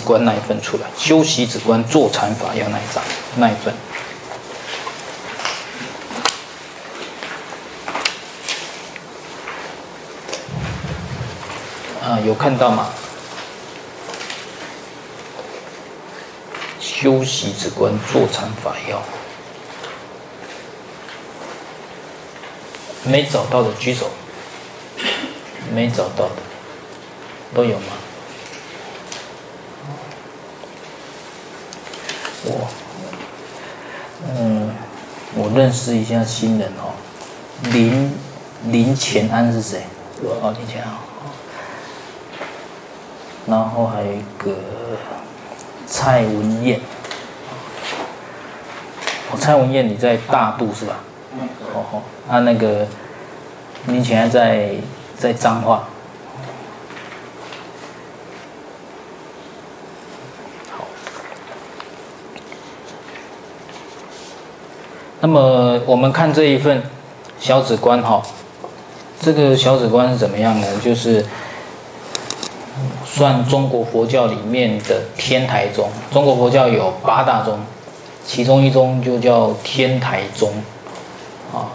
观那一份出来，修习止观坐禅法要那一张那一份。啊，有看到吗？修习止观坐禅法要，没找到的举手。没找到的都有吗？我，嗯，我认识一下新人哦。林林前安是谁？哦，林前安。然后还有一个蔡文燕。哦，蔡文燕，你在大肚是吧？哦哦，他那个林前安在。在彰化。那么我们看这一份小指观哈，这个小指观是怎么样呢？就是算中国佛教里面的天台宗。中国佛教有八大宗，其中一宗就叫天台宗。啊，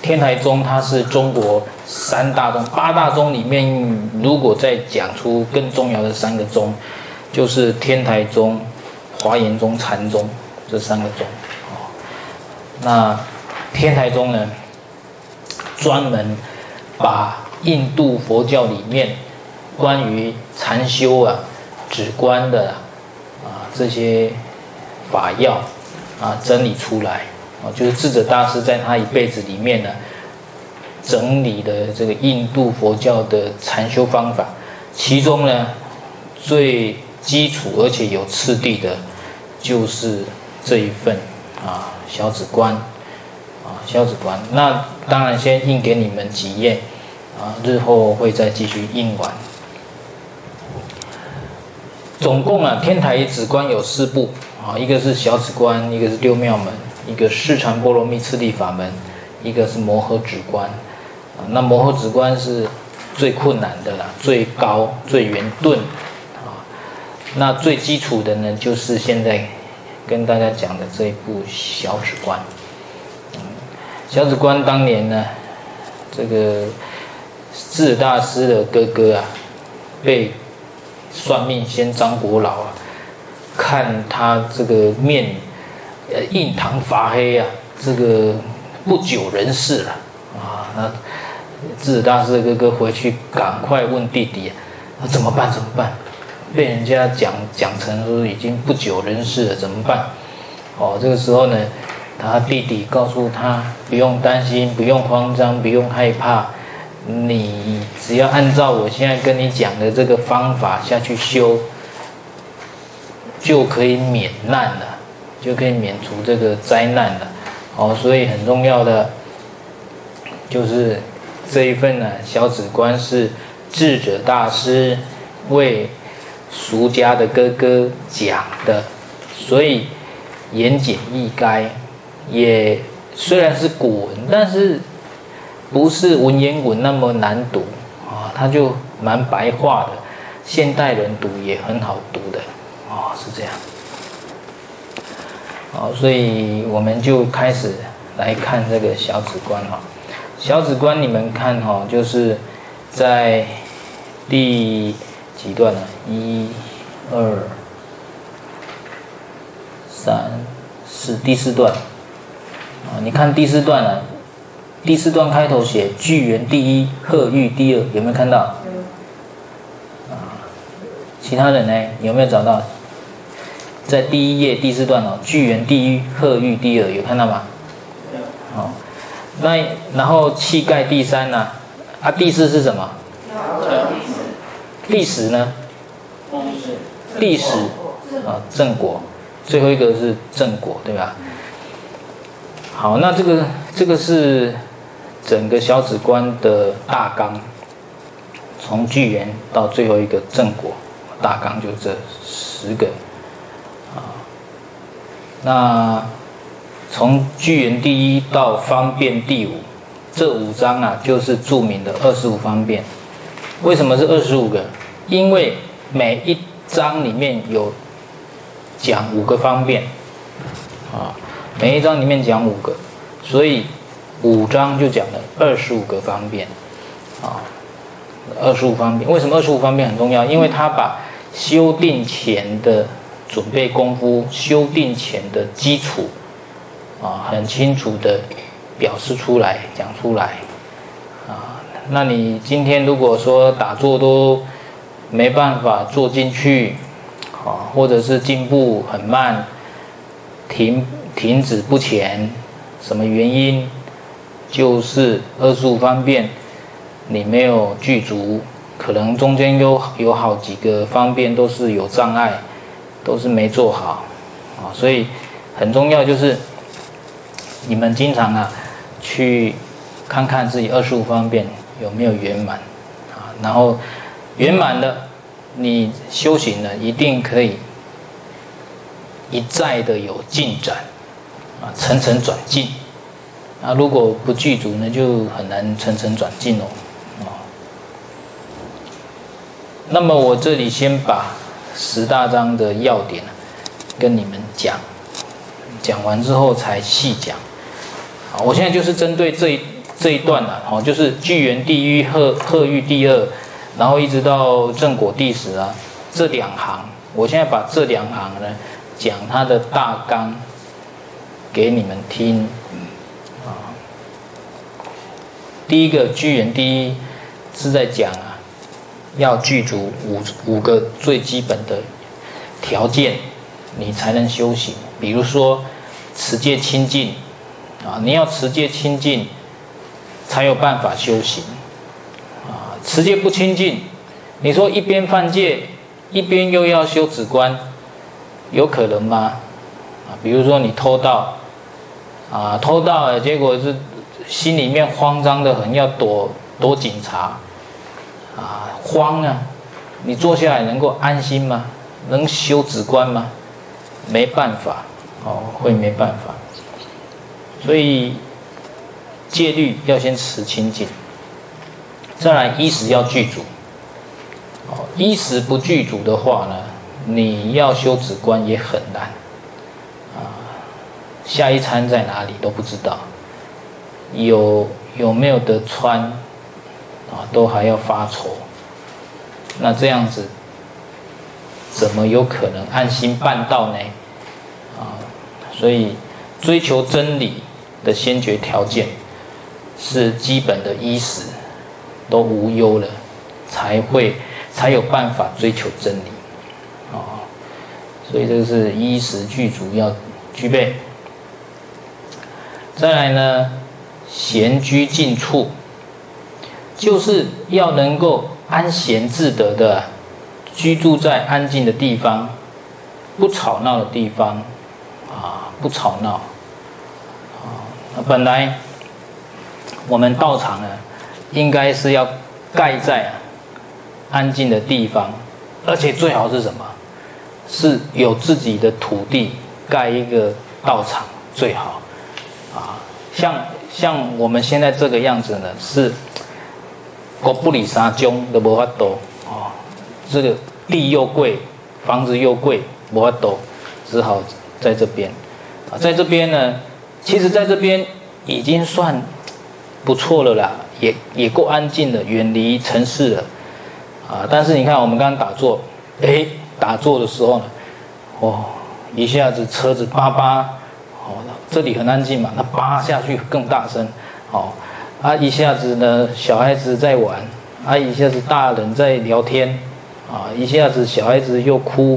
天台宗它是中国。三大宗、八大宗里面，如果再讲出更重要的三个宗，就是天台宗、华严宗、禅宗这三个宗。那天台宗呢，专门把印度佛教里面关于禅修啊、止观的啊这些法要啊整理出来。啊，就是智者大师在他一辈子里面呢。整理的这个印度佛教的禅修方法，其中呢，最基础而且有次第的，就是这一份啊小止观啊小止观。那当然先印给你们几页啊，日后会再继续印完。总共啊，天台止观有四部啊，一个是小止观，一个是六妙门，一个是禅波罗蜜次第法门，一个是摩诃止观。那摩诃止观是最困难的啦，最高最圆顿啊。那最基础的呢，就是现在跟大家讲的这一部小止观。小止观当年呢，这个智大师的哥哥啊，被算命仙张国老啊，看他这个面呃印堂发黑啊，这个不久人世了啊，那。智大师的哥哥回去，赶快问弟弟：“啊，怎么办？怎么办？被人家讲讲成说已经不久人世了，怎么办？”哦，这个时候呢，他弟弟告诉他：“不用担心，不用慌张，不用害怕，你只要按照我现在跟你讲的这个方法下去修，就可以免难了，就可以免除这个灾难了。”哦，所以很重要的就是。这一份呢，小指观是智者大师为俗家的哥哥讲的，所以言简意赅，也虽然是古文，但是不是文言文那么难读啊，它就蛮白话的，现代人读也很好读的啊，是这样。好，所以我们就开始来看这个小指观哈。小指观，你们看哈，就是在第几段呢？一、二、三、四，第四段啊。你看第四段啊，第四段开头写“巨源第一，鹤玉第二”，有没有看到？啊，其他人呢？有没有找到？在第一页第四段哦，“巨源第一，鹤玉第二”，有看到吗？好。那然后气盖第三呢？啊，第四是什么？第十呢？第十啊，正果。最后一个是正果，对吧？好，那这个这个是整个小止观的大纲，从具缘到最后一个正果，大纲就这十个啊。那。从具缘第一到方便第五，这五章啊，就是著名的二十五方便。为什么是二十五个？因为每一章里面有讲五个方便啊，每一章里面讲五个，所以五章就讲了二十五个方便啊，二十五方便。为什么二十五方便很重要？因为他把修订前的准备功夫、修订前的基础啊，很清楚的表示出来、讲出来。那你今天如果说打坐都没办法坐进去，啊，或者是进步很慢，停停止不前，什么原因？就是二十五方便你没有具足，可能中间有有好几个方便都是有障碍，都是没做好，啊，所以很重要就是你们经常啊去看看自己二十五方便有没有圆满，啊，然后。圆满的，你修行了，一定可以一再的有进展，啊，层层转进，啊，如果不具足呢，就很难层层转进哦，啊。那么我这里先把十大章的要点跟你们讲，讲完之后才细讲。啊，我现在就是针对这一这一段啊，哦，就是具缘第一，贺贺御第二。然后一直到正果第十啊，这两行，我现在把这两行呢讲它的大纲给你们听啊。第一个具缘第一是在讲啊，要具足五五个最基本的条件，你才能修行。比如说持戒清净啊，你要持戒清净，才有办法修行啊。持戒不清净，你说一边犯戒，一边又要修止观，有可能吗？啊，比如说你偷盗，啊，偷盗了，结果是心里面慌张的很，要躲躲警察，啊，慌啊！你坐下来能够安心吗？能修止观吗？没办法，哦，会没办法。所以戒律要先持清净。再来，衣食要具足。哦，衣食不具足的话呢，你要修止观也很难。啊，下一餐在哪里都不知道，有有没有得穿，啊，都还要发愁。那这样子，怎么有可能安心办道呢？啊，所以追求真理的先决条件是基本的衣食。都无忧了，才会才有办法追求真理，啊，所以这个是衣食具足要具备。再来呢，闲居静处，就是要能够安闲自得的居住在安静的地方，不吵闹的地方，啊，不吵闹，啊，本来我们道场呢。应该是要盖在安静的地方，而且最好是什么？是有自己的土地盖一个道场最好啊！像像我们现在这个样子呢，是国不里三中的无法多啊，这个地又贵，房子又贵，无法多，只好在这边啊，在这边呢，其实在这边已经算不错了啦。也也够安静的，远离城市了，啊！但是你看，我们刚刚打坐，哎，打坐的时候呢，哦，一下子车子叭叭，哦，这里很安静嘛，那叭下去更大声，哦，啊，一下子呢，小孩子在玩，啊，一下子大人在聊天，啊，一下子小孩子又哭，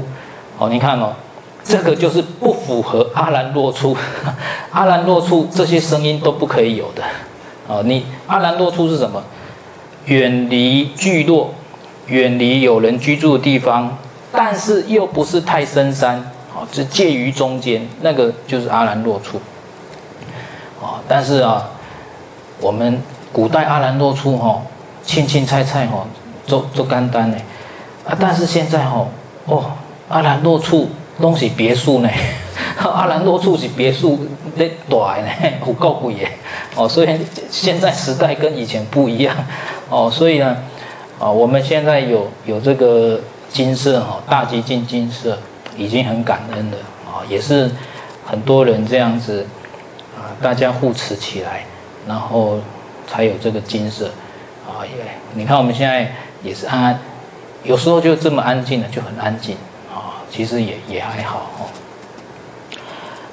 哦，你看哦，这个就是不符合阿兰若处，阿兰若处这些声音都不可以有的。啊，你阿兰若处是什么？远离聚落，远离有人居住的地方，但是又不是太深山，啊，只介于中间，那个就是阿兰若处。啊，但是啊，我们古代阿兰若处哈，青青菜菜哈，做做干单呢，啊，但是现在哈，哦，阿兰若处东西别墅呢。阿兰若处是别墅咧大呢，有够贵的哦，所以现在时代跟以前不一样 哦，所以呢，啊，我们现在有有这个金色哈，大吉进金色已经很感恩了啊，也是很多人这样子啊，大家护持起来，然后才有这个金色啊。也你看我们现在也是安安，有时候就这么安静的就很安静啊，其实也也还好哦。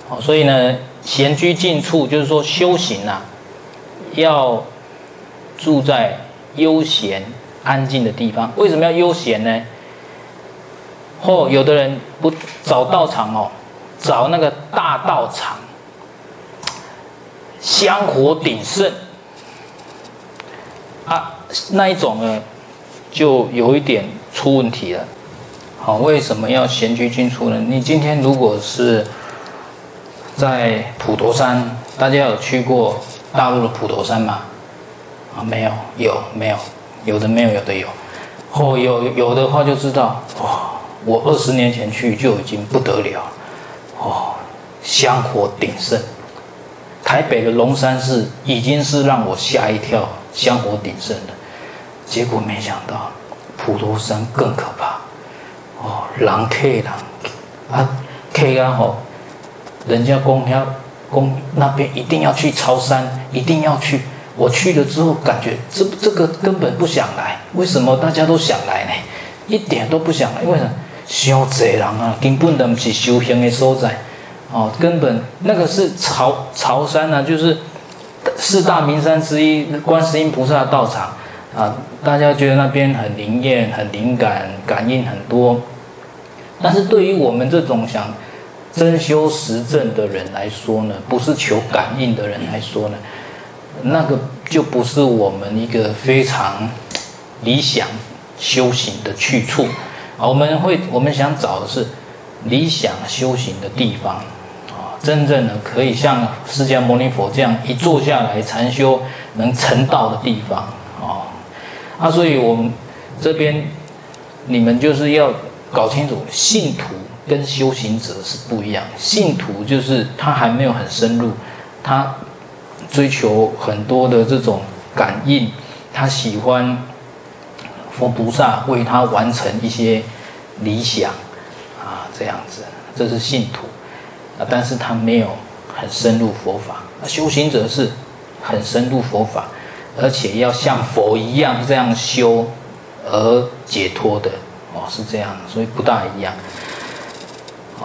好，所以呢，闲居静处就是说修行啊，要住在悠闲安静的地方。为什么要悠闲呢？或、哦、有的人不找道场哦，找那个大道场，香火鼎盛啊，那一种呢，就有一点出问题了。好，为什么要闲居静处呢？你今天如果是在普陀山，大家有去过大陆的普陀山吗？啊，没有，有没有？有的没有，有的有。哦，有有的话就知道，哇。我二十年前去就已经不得了，哦，香火鼎盛。台北的龙山寺已经是让我吓一跳，香火鼎盛的。结果没想到普陀山更可怕，哦，人客人啊，客啊吼，人家公要公那边一定要去潮山，一定要去。我去了之后，感觉这这个根本不想来。为什么大家都想来呢？一点都不想来，为什么？修贼人啊，根本都不是修行的所在，哦，根本那个是朝朝山啊，就是四大名山之一，观世音菩萨的道场啊，大家觉得那边很灵验、很灵感、感应很多，但是对于我们这种想真修实证的人来说呢，不是求感应的人来说呢，那个就不是我们一个非常理想修行的去处啊。我们会，我们想找的是理想修行的地方，啊，真正的可以像释迦牟尼佛这样一坐下来禅修能成道的地方，啊，啊，所以我们这边你们就是要搞清楚，信徒跟修行者是不一样。信徒就是他还没有很深入，他追求很多的这种感应，他喜欢。佛菩萨为他完成一些理想啊，这样子，这是信徒啊，但是他没有很深入佛法。修行者是很深入佛法，而且要像佛一样这样修而解脱的哦，是这样，所以不大一样。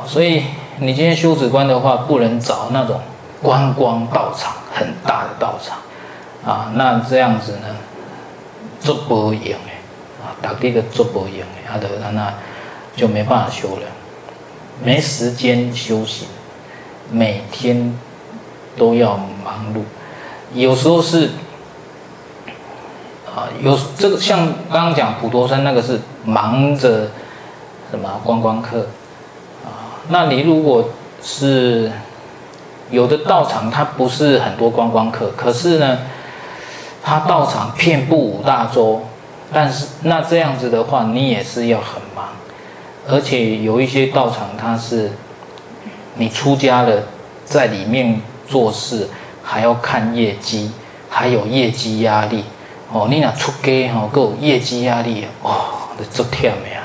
所以你今天修止观的话，不能找那种观光道场很大的道场啊，那这样子呢，做不赢。大地的做不赢，他的他那那就没办法修了，没时间修行，每天都要忙碌，有时候是啊，有这个像刚刚讲普陀山那个是忙着什么观光客，那你如果是有的道场，它不是很多观光客，可是呢，它道场遍布五大洲。但是那这样子的话，你也是要很忙，而且有一些道场，它是你出家了，在里面做事还要看业绩，还有业绩压力哦。你俩出家哈，够业绩压力哦，这足忝的呀，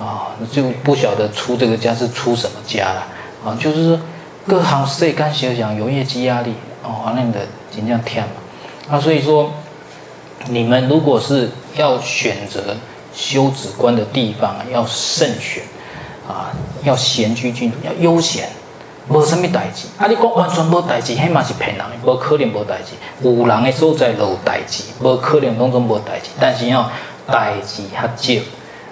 啊，就不晓得出这个家是出什么家了啊。就是说各行业干小讲有业绩压力哦，那样的真正忝啊。所以说，你们如果是要选择修止观的地方，要慎选啊！要闲居静处，要悠闲，无什么代志。啊，你讲完全无代志，迄嘛是骗人的，无可能无代志。有人的所在有代志，无可能当中无代志。但是要，代志较少，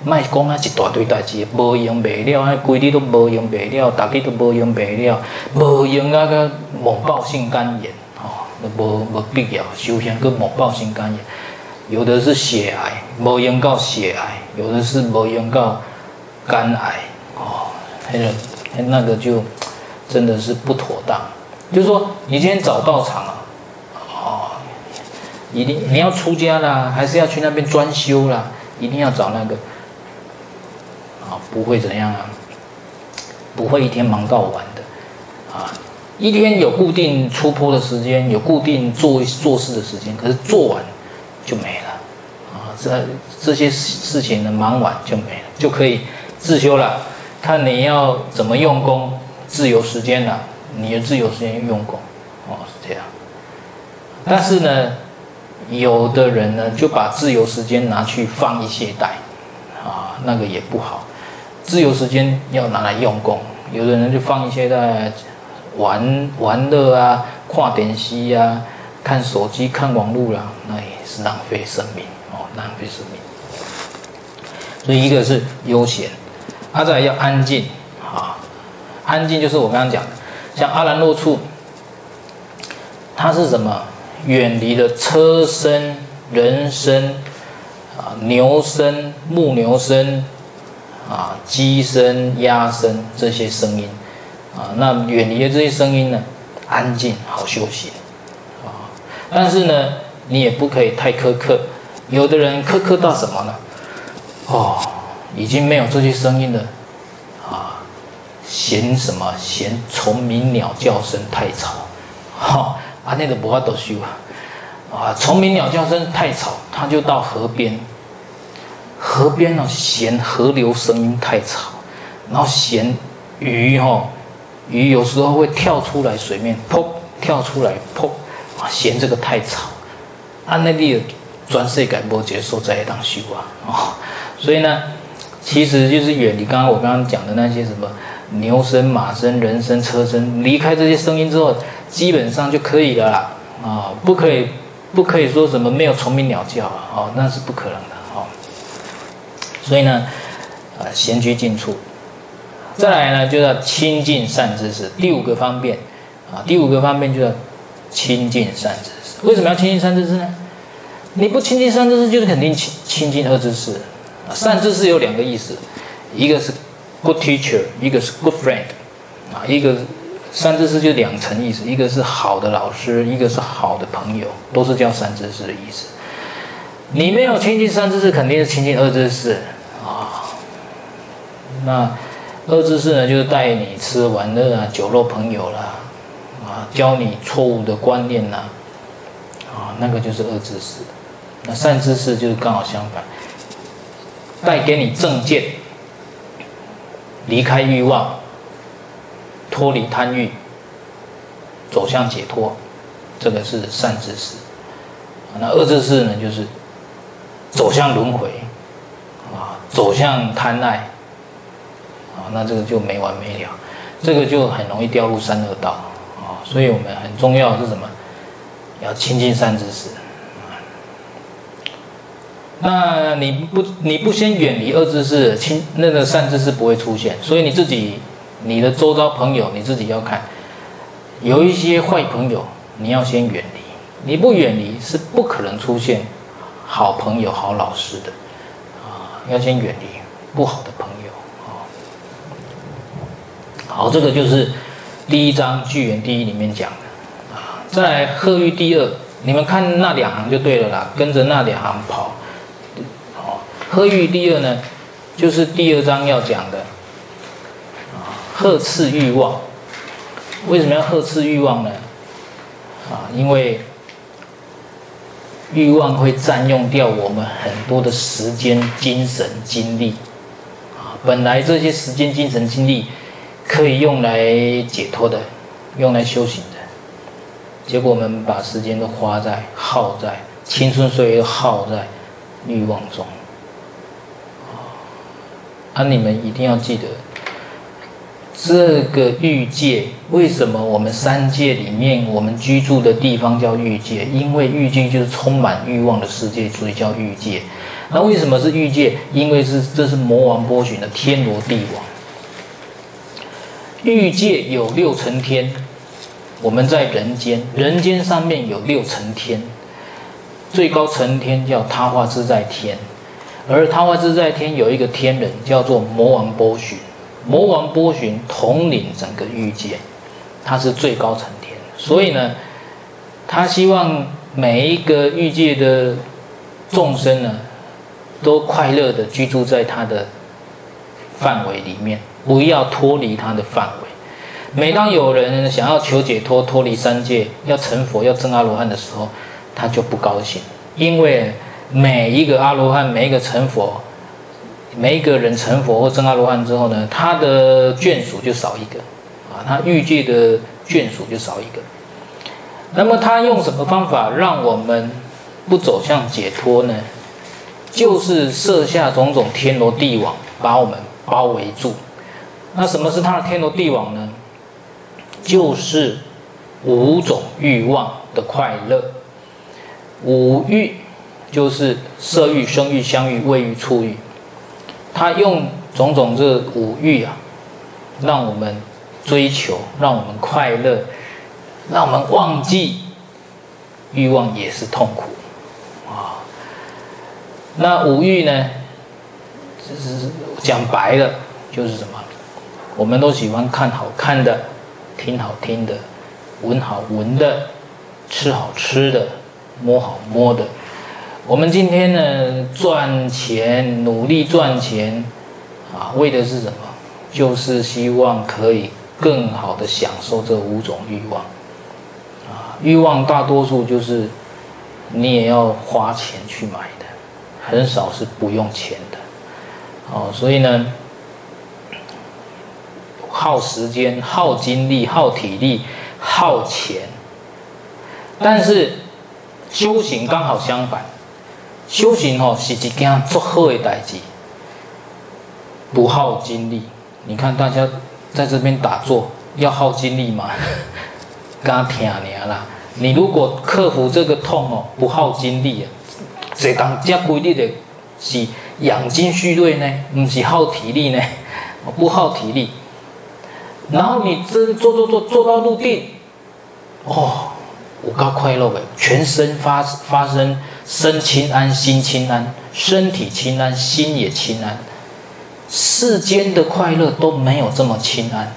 莫讲啊一大堆代志，无用袂了，啊，规日都无用袂了，逐日都无用袂了，无用啊个猛爆性肝炎，哦，无无必要修行个猛爆性肝炎。有的是血癌，无用到血癌；有的是无用到肝癌。哦，那个那个就真的是不妥当。就是说，你今天找道场啊，哦，一定你要出家啦，还是要去那边专修啦？一定要找那个啊，不会怎样啊，不会一天忙到晚的啊。一天有固定出坡的时间，有固定做做事的时间，可是做完。就没了，啊，这这些事事情呢，忙完就没了，就可以自修了。看你要怎么用功，自由时间了，你的自由时间用功，哦，是这样。但是呢，有的人呢就把自由时间拿去放一些袋，啊，那个也不好。自由时间要拿来用功，有的人就放一些在玩玩乐啊，跨点息啊，看手机、看网络啦，那也是浪费生命哦，浪费生命。所以一个是悠闲，啊，再来要安静啊，安静就是我刚刚讲的，像阿兰若处，它是什么？远离了车声、人声、啊牛声、牧牛声、啊鸡声、鸭声这些声音，啊，那远离了这些声音呢，安静好休息，啊，但是呢，你也不可以太苛刻，有的人苛刻到什么呢？哦，已经没有这些声音了，啊，嫌什么？嫌虫鸣鸟叫声太吵，哈、哦。啊，那个不怕多修啊！啊，虫鸣鸟叫声太吵，他就到河边。河边呢，嫌河流声音太吵，然后嫌鱼哈，鱼有时候会跳出来水面，噗，跳出来噗，啊，嫌这个太吵。啊，那里专设改播节所在当修啊，哦，所以呢，其实就是远离刚刚我刚刚讲的那些什么牛声、马声、人声、车声，离开这些声音之后。基本上就可以了啦，啊、不可以，不可以说什么没有虫鸣鸟叫啊，哦，那是不可能的，所以呢，啊，闲居静处，再来呢，就要亲近善知识。第五个方便，啊，第五个方便就要亲近善知识。为什么要亲近善知识呢？你不亲近善知识，就是肯定亲亲近恶知识。善知识有两个意思，一个是 good teacher，一个是 good friend，啊，一个。善知识就两层意思，一个是好的老师，一个是好的朋友，都是叫善知识的意思。你没有亲近善知识，肯定是亲近恶知识。那恶知识呢，就是带你吃玩乐啊，酒肉朋友啦，啊，教你错误的观念呐，啊，那个就是恶知识。那善知识就是刚好相反，带给你正见，离开欲望。脱离贪欲，走向解脱，这个是善知识。那恶知识呢，就是走向轮回，啊，走向贪爱，那这个就没完没了，这个就很容易掉入三恶道，啊，所以我们很重要是什么？要亲近善知识。那你不你不先远离恶知识，亲那个善知识不会出现，所以你自己。你的周遭朋友，你自己要看，有一些坏朋友，你要先远离。你不远离，是不可能出现好朋友、好老师的啊！要先远离不好的朋友。好，这个就是第一章《聚圆第一》里面讲的啊。再来鹤喻第二，你们看那两行就对了啦，跟着那两行跑。好，鹤喻第二呢，就是第二章要讲的啊。呵斥欲望，为什么要呵斥欲望呢？啊，因为欲望会占用掉我们很多的时间、精神、精力。啊，本来这些时间、精神、精力可以用来解脱的，用来修行的，结果我们把时间都花在、耗在青春岁月，耗在欲望中。啊，你们一定要记得。这个欲界，为什么我们三界里面我们居住的地方叫欲界？因为欲界就是充满欲望的世界，所以叫欲界。那为什么是欲界？因为是这是魔王波旬的天罗地网。欲界有六层天，我们在人间，人间上面有六层天，最高层天叫他化自在天，而他化自在天有一个天人叫做魔王波旬。魔王波旬统领整个欲界，他是最高层天，所以呢，他希望每一个欲界的众生呢，都快乐的居住在他的范围里面，不要脱离他的范围。每当有人想要求解脱、脱离三界、要成佛、要证阿罗汉的时候，他就不高兴，因为每一个阿罗汉、每一个成佛，每一个人成佛或证阿罗汉之后呢，他的眷属就少一个，啊，他欲界的眷属就少一个。那么他用什么方法让我们不走向解脱呢？就是设下种种天罗地网，把我们包围住。那什么是他的天罗地网呢？就是五种欲望的快乐。五欲就是色欲、声欲、香欲、味欲、触欲。他用种种这五欲啊，让我们追求，让我们快乐，让我们忘记欲望也是痛苦啊。那五欲呢，就是讲白了就是什么？我们都喜欢看好看的，听好听的，闻好闻的，吃好吃的，摸好摸的。我们今天呢，赚钱，努力赚钱，啊，为的是什么？就是希望可以更好的享受这五种欲望。啊，欲望大多数就是你也要花钱去买的，很少是不用钱的。哦，所以呢。耗时间、耗精力、耗体力、耗钱，但是修行刚好相反，修行哦是一件做好的代志，不耗精力。你看大家在这边打坐要耗精力吗？刚听你啦。你如果克服这个痛哦，不耗精力啊，这当家规律的是养精蓄锐呢，不是耗体力呢，不耗体力。然后你真做做做做到入定，哦，我够快乐的，全身发发生身轻安心轻安，身体轻安心也轻安，世间的快乐都没有这么轻安，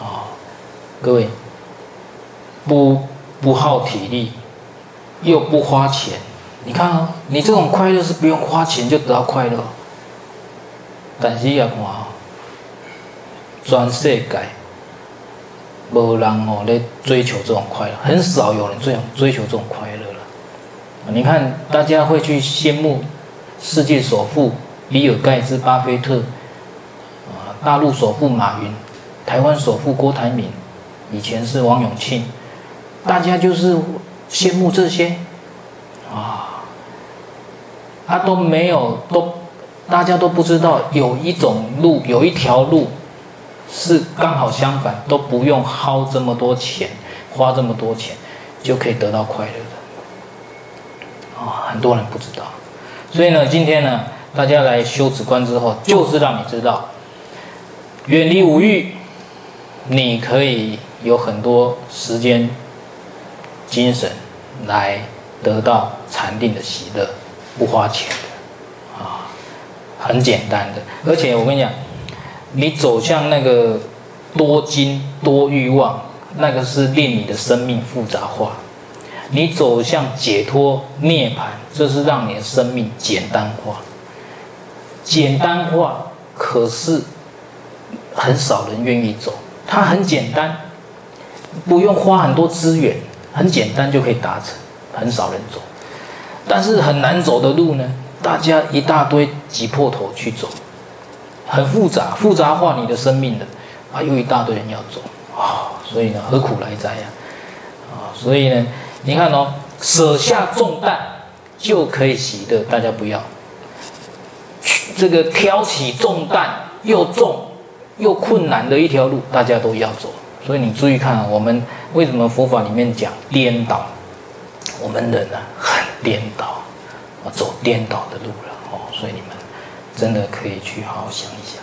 啊、各位，不不耗体力，又不花钱，你看啊、哦，你这种快乐是不用花钱就得到快乐，但是要看啊。全世界，无人哦来追求这种快乐，很少有人追追求这种快乐了。你看，大家会去羡慕世界首富比尔盖茨、巴菲特，啊，大陆首富马云，台湾首富郭台铭，以前是王永庆，大家就是羡慕这些，啊，他都没有都，大家都不知道有一种路，有一条路。是刚好相反，都不用耗这么多钱，花这么多钱，就可以得到快乐的。啊、很多人不知道，所以呢，今天呢，大家来修止观之后，就是让你知道，远离五欲，你可以有很多时间、精神来得到禅定的喜乐，不花钱的，啊、很简单的，而且我跟你讲。你走向那个多金多欲望，那个是令你的生命复杂化；你走向解脱涅槃，这是让你的生命简单化。简单化可是很少人愿意走，它很简单，不用花很多资源，很简单就可以达成，很少人走。但是很难走的路呢，大家一大堆挤破头去走。很复杂，复杂化你的生命的，啊，又一大堆人要走，啊、所以呢，何苦来哉呀？啊，所以呢，你看哦，舍下重担就可以喜乐，大家不要，这个挑起重担又重又困难的一条路，大家都要走。所以你注意看，我们为什么佛法里面讲颠倒？我们人呢，很颠倒，啊，走颠倒的路了，哦，所以你们。真的可以去好好想一想，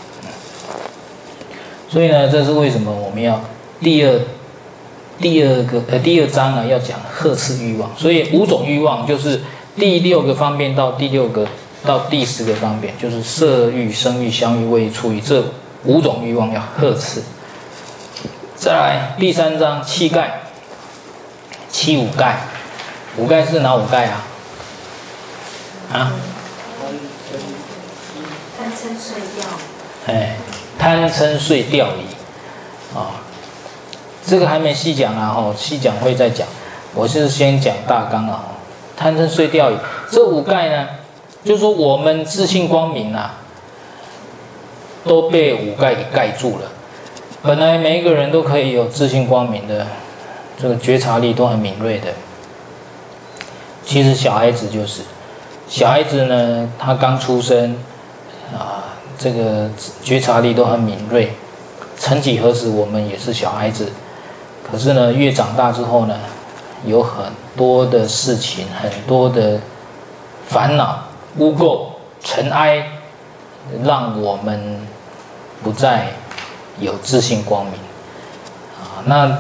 所以呢，这是为什么我们要第二第二个呃第二章呢要讲呵斥欲望，所以五种欲望就是第六个方面到第六个到第十个方面，就是色欲、声欲、香欲、味欲、触欲这五种欲望要呵斥。再来第三章七盖，七五盖，五盖是哪五盖啊？啊？睡掉，哎，贪嗔睡掉矣，啊，这个还没细讲啊，吼，细讲会再讲。我是先讲大纲啊，贪嗔睡掉矣。这五盖呢，就说我们自信光明啊，都被五盖给盖住了。本来每一个人都可以有自信光明的，这个觉察力都很敏锐的。其实小孩子就是，小孩子呢，他刚出生，啊，这个觉察力都很敏锐。曾几何时，我们也是小孩子，可是呢，越长大之后呢，有很多的事情，很多的烦恼、污垢、尘埃，让我们不再有自信光明。啊，那。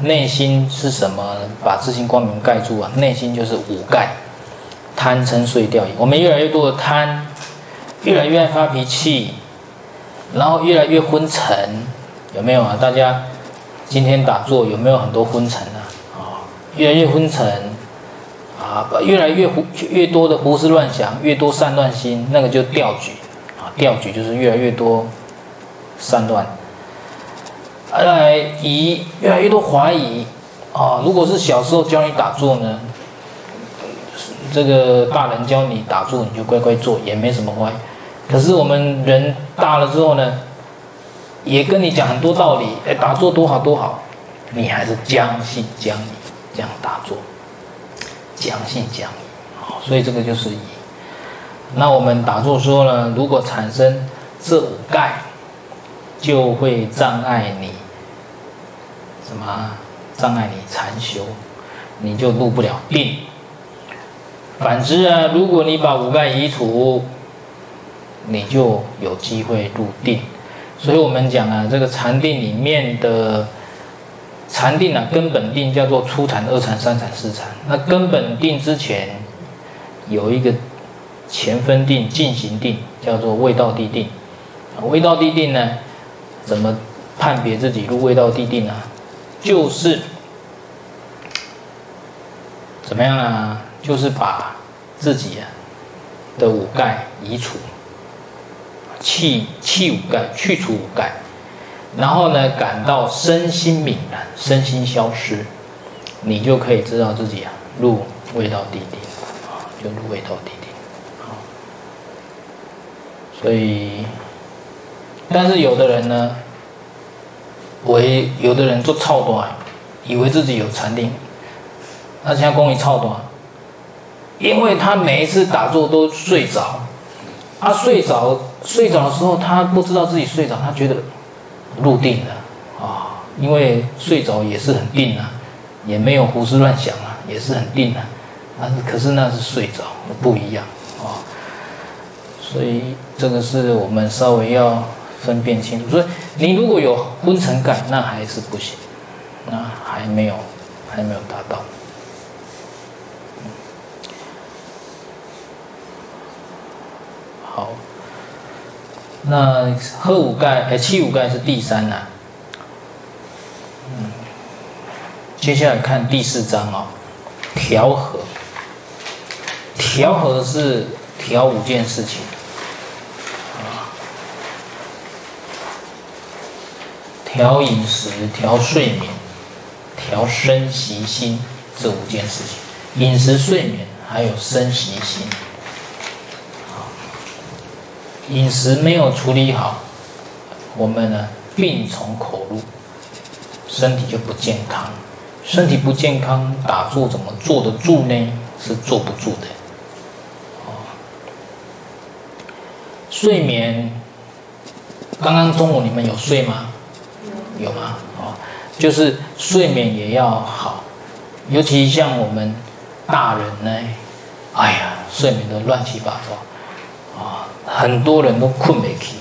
内心是什么？把自信光明盖住啊！内心就是五盖，贪嗔睡掉。我们越来越多的贪，越来越爱发脾气，然后越来越昏沉，有没有啊？大家今天打坐有没有很多昏沉啊？啊，越来越昏沉，啊，越来越胡越多的胡思乱想，越多散乱心，那个就掉举啊！掉举就是越来越多散乱。来疑，越来越多怀疑啊！如果是小时候教你打坐呢，这个大人教你打坐，你就乖乖做，也没什么坏。可是我们人大了之后呢，也跟你讲很多道理，哎，打坐多好多好，你还是将信将疑这样打坐，将信将疑好！所以这个就是疑。那我们打坐说呢，如果产生这五盖，就会障碍你。什么障碍你禅修，你就入不了定。反之啊，如果你把五盖移除，你就有机会入定。所以我们讲啊，这个禅定里面的禅定啊，根本定叫做初禅、二禅、三禅、四禅。那根本定之前有一个前分定、进行定，叫做未到地定。未到地定呢，怎么判别自己入未到地定呢？就是怎么样啊？就是把自己啊的五盖移除，弃弃五盖，去除五盖，然后呢，感到身心泯然，身心消失，你就可以知道自己啊入味道地定啊，就入味道地定啊。所以，但是有的人呢？为有的人做操短，以为自己有禅定，那现在功力超短，因为他每一次打坐都睡着，他睡着睡着的时候，他不知道自己睡着，他觉得入定了啊，因为睡着也是很定啊，也没有胡思乱想啊，也是很定啊，但是可是那是睡着，不一样啊，所以这个是我们稍微要。分辨清楚，所以你如果有昏沉感，那还是不行，那还没有，还没有达到。好，那喝五盖，哎，七五盖是第三呐、嗯，接下来看第四章、哦，调和，调和是调五件事情。调饮食、调睡眠、调身习心这五件事情，饮食、睡眠还有身习心。饮食没有处理好，我们呢病从口入，身体就不健康。身体不健康，打坐怎么坐得住呢？是坐不住的。睡眠，刚刚中午你们有睡吗？有吗？哦，就是睡眠也要好，尤其像我们大人呢，哎呀，睡眠都乱七八糟，很多人都困没起，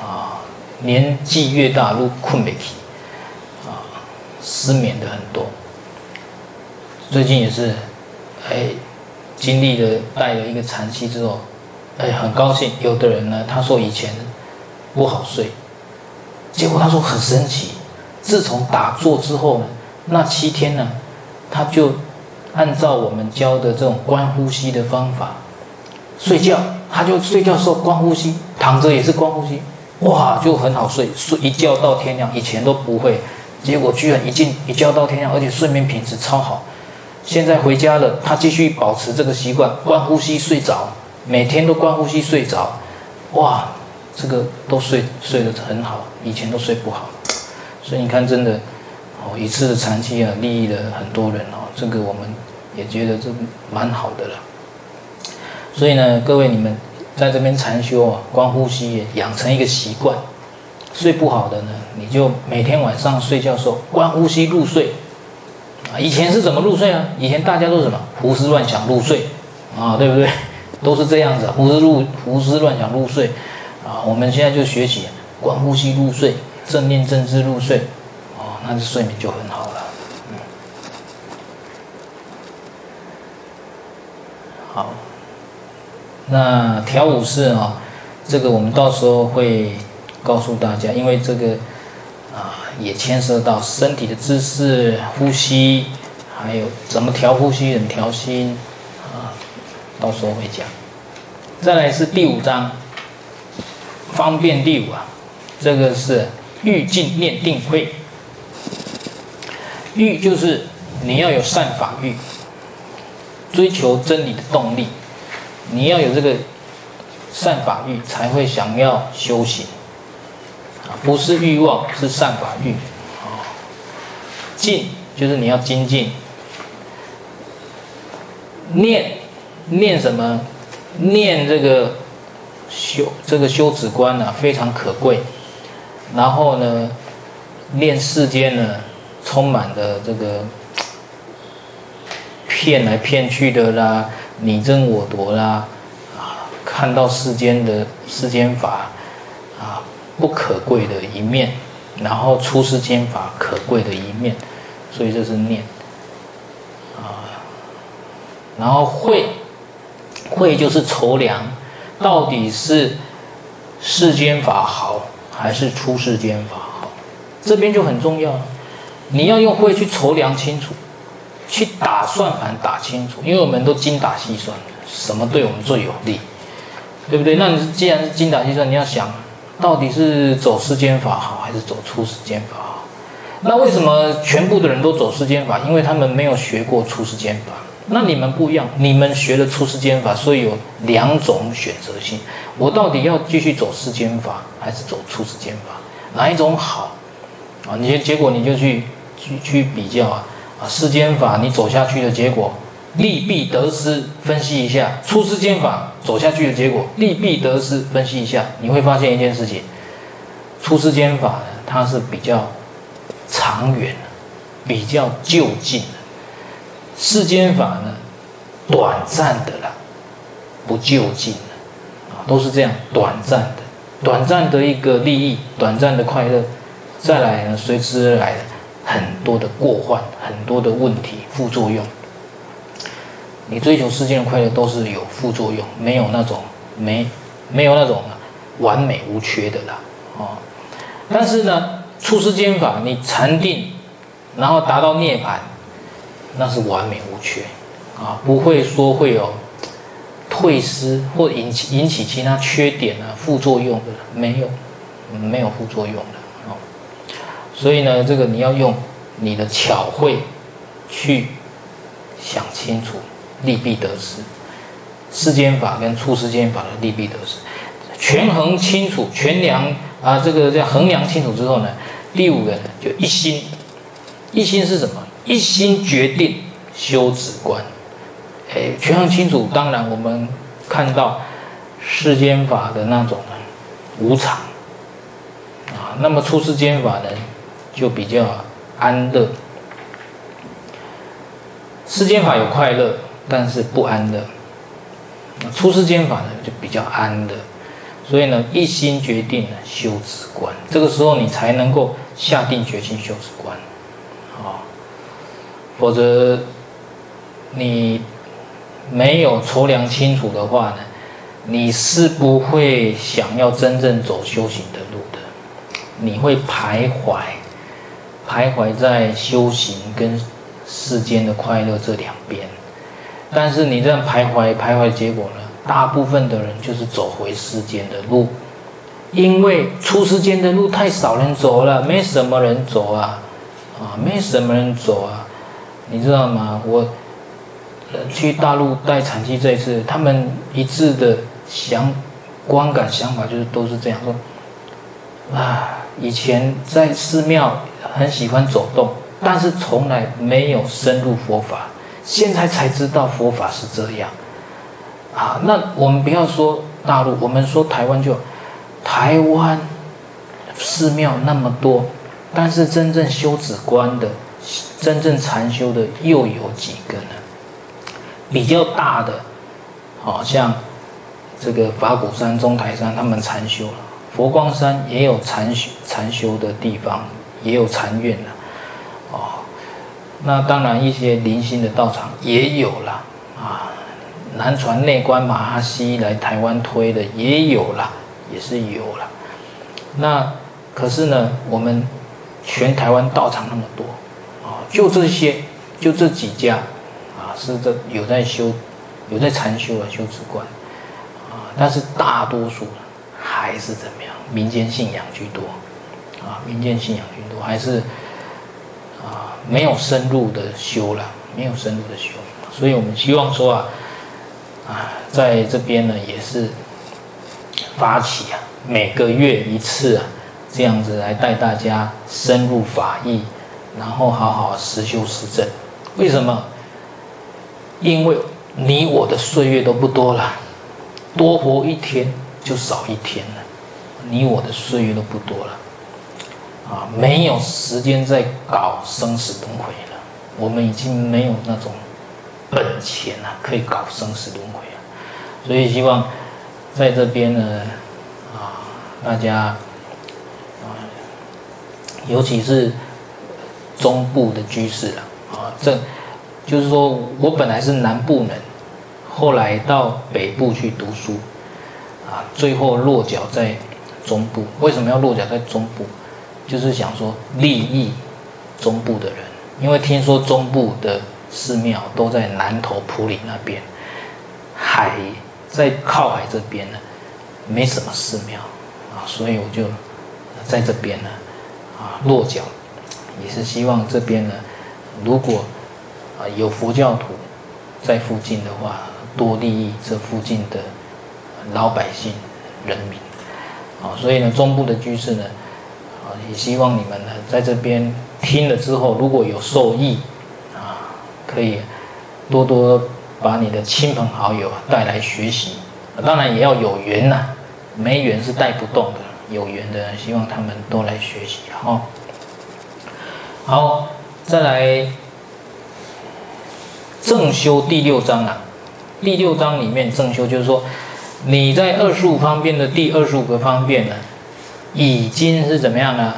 啊，年纪越大都困没起，啊，失眠的很多。最近也是，哎，经历了带了一个禅期之后，哎，很高兴。有的人呢，他说以前不好睡。结果他说很神奇，自从打坐之后呢，那七天呢，他就按照我们教的这种观呼吸的方法睡觉，他就睡觉的时候观呼吸，躺着也是观呼吸，哇，就很好睡，睡一觉到天亮，以前都不会，结果居然一进一觉到天亮，而且睡眠品质超好。现在回家了，他继续保持这个习惯，观呼吸睡着，每天都观呼吸睡着，哇，这个都睡睡得很好，以前都睡不好，所以你看，真的哦，一次的禅期啊，利益了很多人哦，这个我们也觉得这蛮好的了。所以呢，各位你们在这边禅修啊，观呼吸也，养成一个习惯。睡不好的呢，你就每天晚上睡觉的时候观呼吸入睡。啊，以前是怎么入睡啊？以前大家都是什么胡思乱想入睡，啊，对不对？都是这样子，胡思入胡思乱想入睡。啊，我们现在就学习观呼吸入睡，正念正知入睡，哦，那这睡眠就很好了。嗯，好，那调五式啊，这个我们到时候会。告诉大家，因为这个啊，也牵涉到身体的姿势、呼吸，还有怎么调呼吸、怎么调心啊，到时候会讲。再来是第五章，方便第五啊，这个是欲静念定慧。欲就是你要有善法欲，追求真理的动力，你要有这个善法欲，才会想要修行。不是欲望，是善法欲。啊，静就是你要精进。念念什么？念这个修这个修止观呢，非常可贵。然后呢，念世间呢，充满的这个 骗来骗去的啦，你争我夺啦，啊，看到世间的世间法。啊不可贵的一面，然后出世间法可贵的一面，所以这是念啊。然后会，会就是筹量，到底是世间法好还是出世间法好？这边就很重要了，你要用会去筹量清楚，去打算盘打清楚，因为我们都精打细算，什么对我们最有利，对不对？那你既然是精打细算，你要想。到底是走时间法好，还是走出世间法好？那为什么全部的人都走时间法？因为他们没有学过出世间法。那你们不一样，你们学了出世间法，所以有两种选择性。我到底要继续走时间法，还是走出世间法？哪一种好？啊，你结果你就去去去比较啊啊，世间法你走下去的结果。利弊得失分析一下，出世间法走下去的结果，利弊得失分析一下，你会发现一件事情：出世间法呢，它是比较长远的，比较就近的；世间法呢，短暂的啦，不就近的啊，都是这样，短暂的，短暂的一个利益，短暂的快乐，再来呢，随之而来的很多的过患，很多的问题、副作用。你追求世间的快乐都是有副作用，没有那种没没有那种完美无缺的啦，哦。但是呢，出世间法你禅定，然后达到涅槃，那是完美无缺，啊，不会说会有退失或引起引起其他缺点啊副作用的，没有，没有副作用的，哦。所以呢，这个你要用你的巧慧去想清楚。利弊得失，世间法跟出世间法的利弊得失，权衡清楚，权量啊，这个叫衡量清楚之后呢，第五个呢就一心，一心是什么？一心决定修止观，哎，权衡清楚。当然我们看到世间法的那种无常啊，那么出世间法呢就比较安乐，世间法有快乐。但是不安的，出世间法呢就比较安乐，所以呢一心决定呢修止观，这个时候你才能够下定决心修止观，啊，否则你没有筹量清楚的话呢，你是不会想要真正走修行的路的，你会徘徊，徘徊在修行跟世间的快乐这两边。但是你这样徘徊徘徊，结果呢？大部分的人就是走回世间的路，因为出世间的路太少人走了，没什么人走啊，啊，没什么人走啊，你知道吗？我去大陆带禅期这一次，他们一致的想观感想法就是都是这样说，啊，以前在寺庙很喜欢走动，但是从来没有深入佛法，现在才知道佛法是这样，啊，那我们不要说大陆，我们说台湾就，台湾寺庙那么多，但是真正修止观的，真正禅修的又有几个呢？比较大的，好像这个法鼓山、中台山，他们禅修了；佛光山也有禅修禅修的地方，也有禅院了。哦，那当然一些零星的道场也有了啊。南传内观马哈西来台湾推的也有了，也是有了。那可是呢，我们全台湾道场那么多，啊，就这些，就这几家啊。是这有在修，有在禅修啊，修止观，啊，但是大多数还是怎么样？民间信仰居多，啊，民间信仰居多，还是啊没有深入的修了，没有深入的修，所以我们希望说啊，啊，在这边呢也是发起啊，每个月一次啊，这样子来带大家深入法义，然后好好实修实证。为什么？因为你我的岁月都不多了，多活一天就少一天了，你我的岁月都不多了，啊，没有时间再搞生死轮回了，我们已经没有那种本钱了，可以搞生死轮回了，所以希望在这边呢，啊，大家啊，尤其是中部的居士了，啊，这。就是说我本来是南部人，后来到北部去读书，啊，最后落脚在中部。为什么要落脚在中部？就是想说利益中部的人，因为听说中部的寺庙都在南投埔里那边，海在靠海这边呢，没什么寺庙啊，所以我就在这边呢，啊，落脚，也是希望这边呢，如果。啊，有佛教徒在附近的话，多利益这附近的老百姓、人民。啊，所以呢，中部的居士呢，也希望你们呢，在这边听了之后，如果有受益，啊，可以多多把你的亲朋好友带来学习。当然也要有缘呐，没缘是带不动的。有缘的，希望他们都来学习。好，好，再来。正修第六章啊，第六章里面正修就是说，你在二十五方便的第二十五个方便呢，已经是怎么样呢？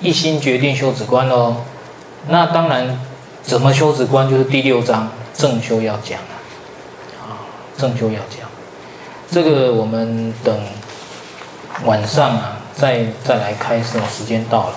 一心决定修止观喽。那当然，怎么修止观就是第六章正修要讲啊，啊，正修要讲。这个我们等晚上啊，再再来开始，时间到了。